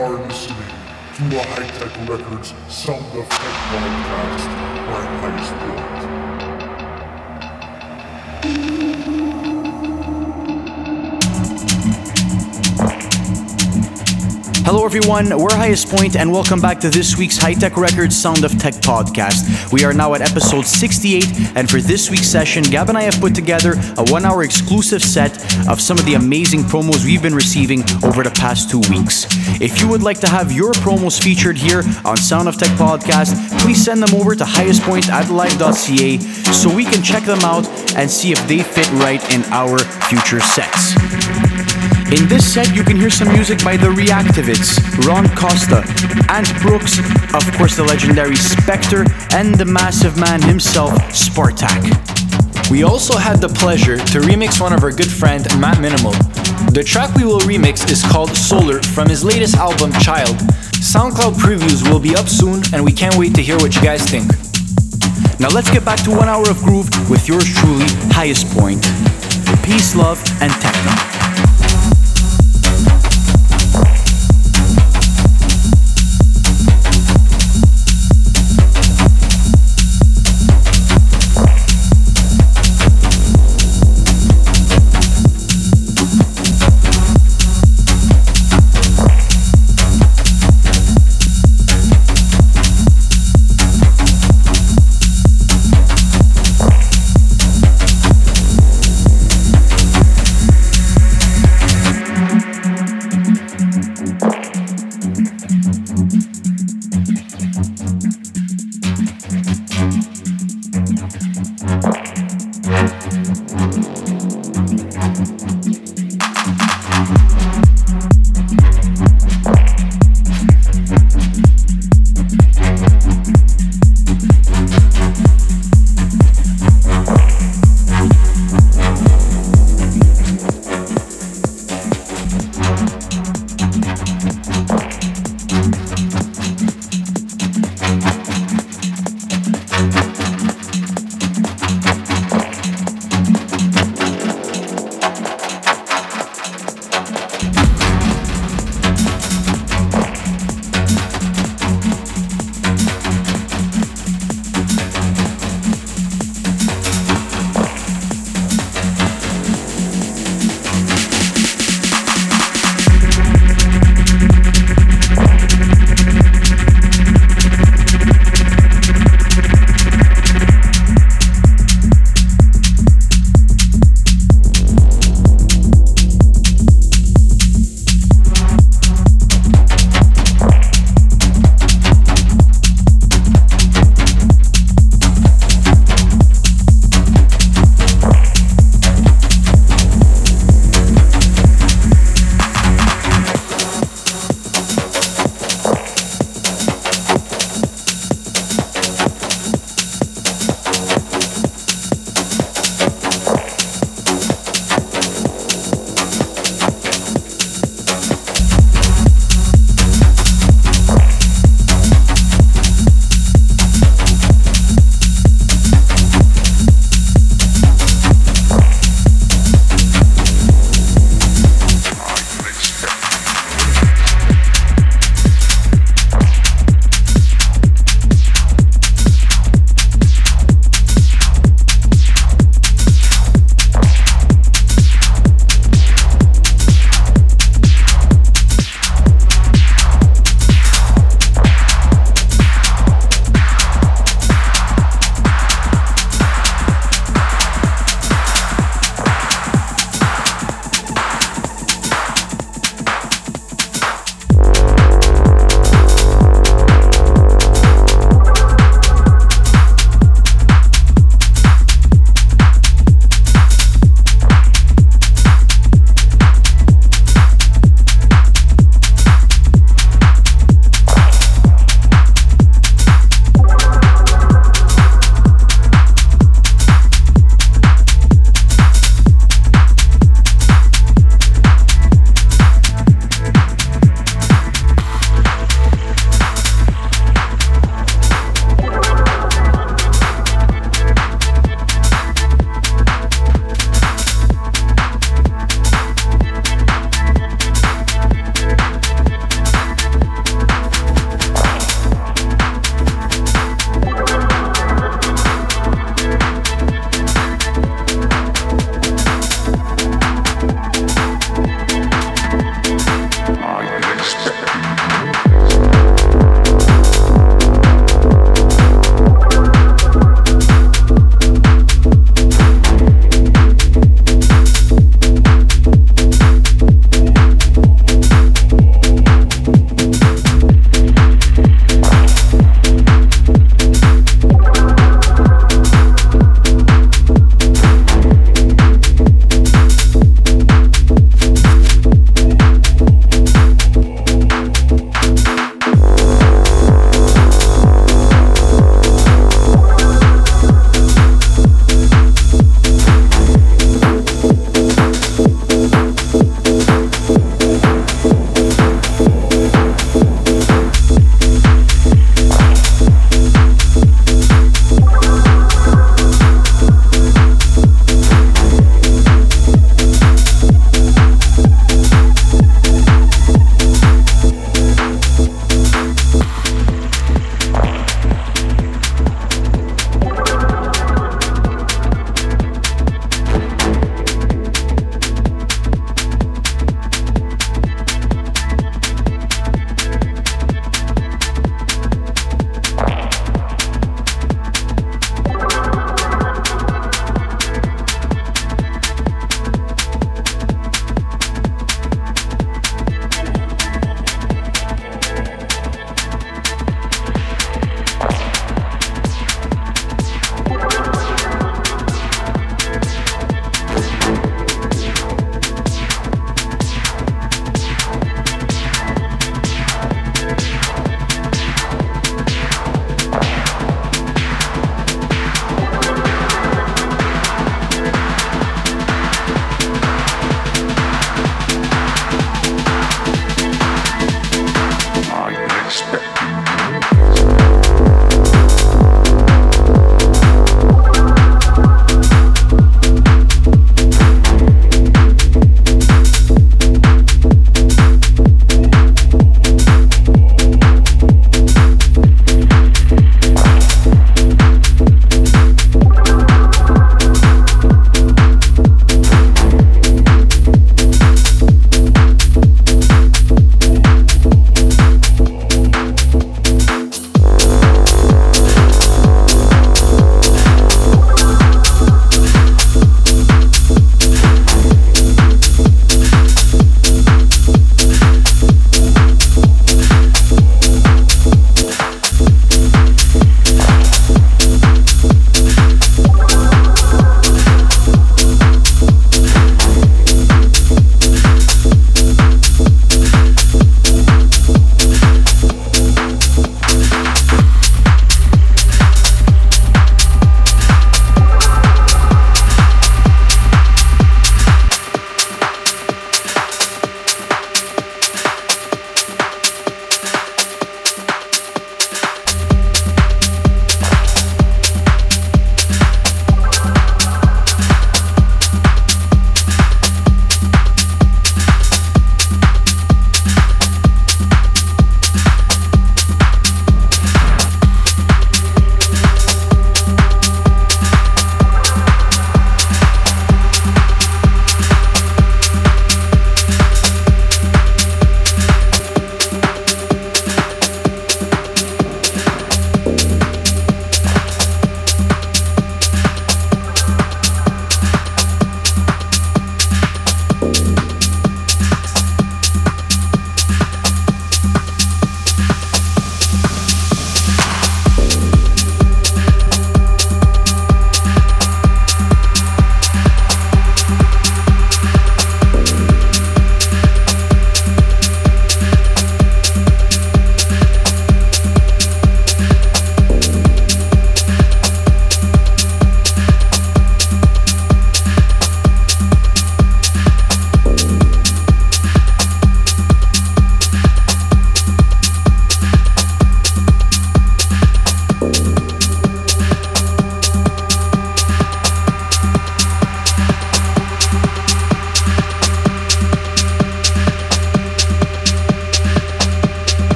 are listening to a High Tech Records Sound of Tech podcast by Highest Point. Hello, everyone. We're Highest Point, and welcome back to this week's High Tech Records Sound of Tech podcast. We are now at episode 68, and for this week's session, Gab and I have put together a one hour exclusive set of some of the amazing promos we've been receiving over the past two weeks. If you would like to have your promos featured here on Sound of Tech podcast, please send them over to highestpoint at live.ca so we can check them out and see if they fit right in our future sets. In this set, you can hear some music by the Reactivates, Ron Costa, Ant Brooks, of course, the legendary Spektre, and the massive man himself, Spartaque. We also had the pleasure to remix one of our good friend Matt Minimal. The track we will remix is called Solar from his latest album Child. SoundCloud previews will be up soon and we can't wait to hear what you guys think. Now let's get back to one hour of groove with yours truly, Highest Point. Peace, love, and techno.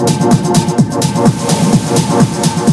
Thank you.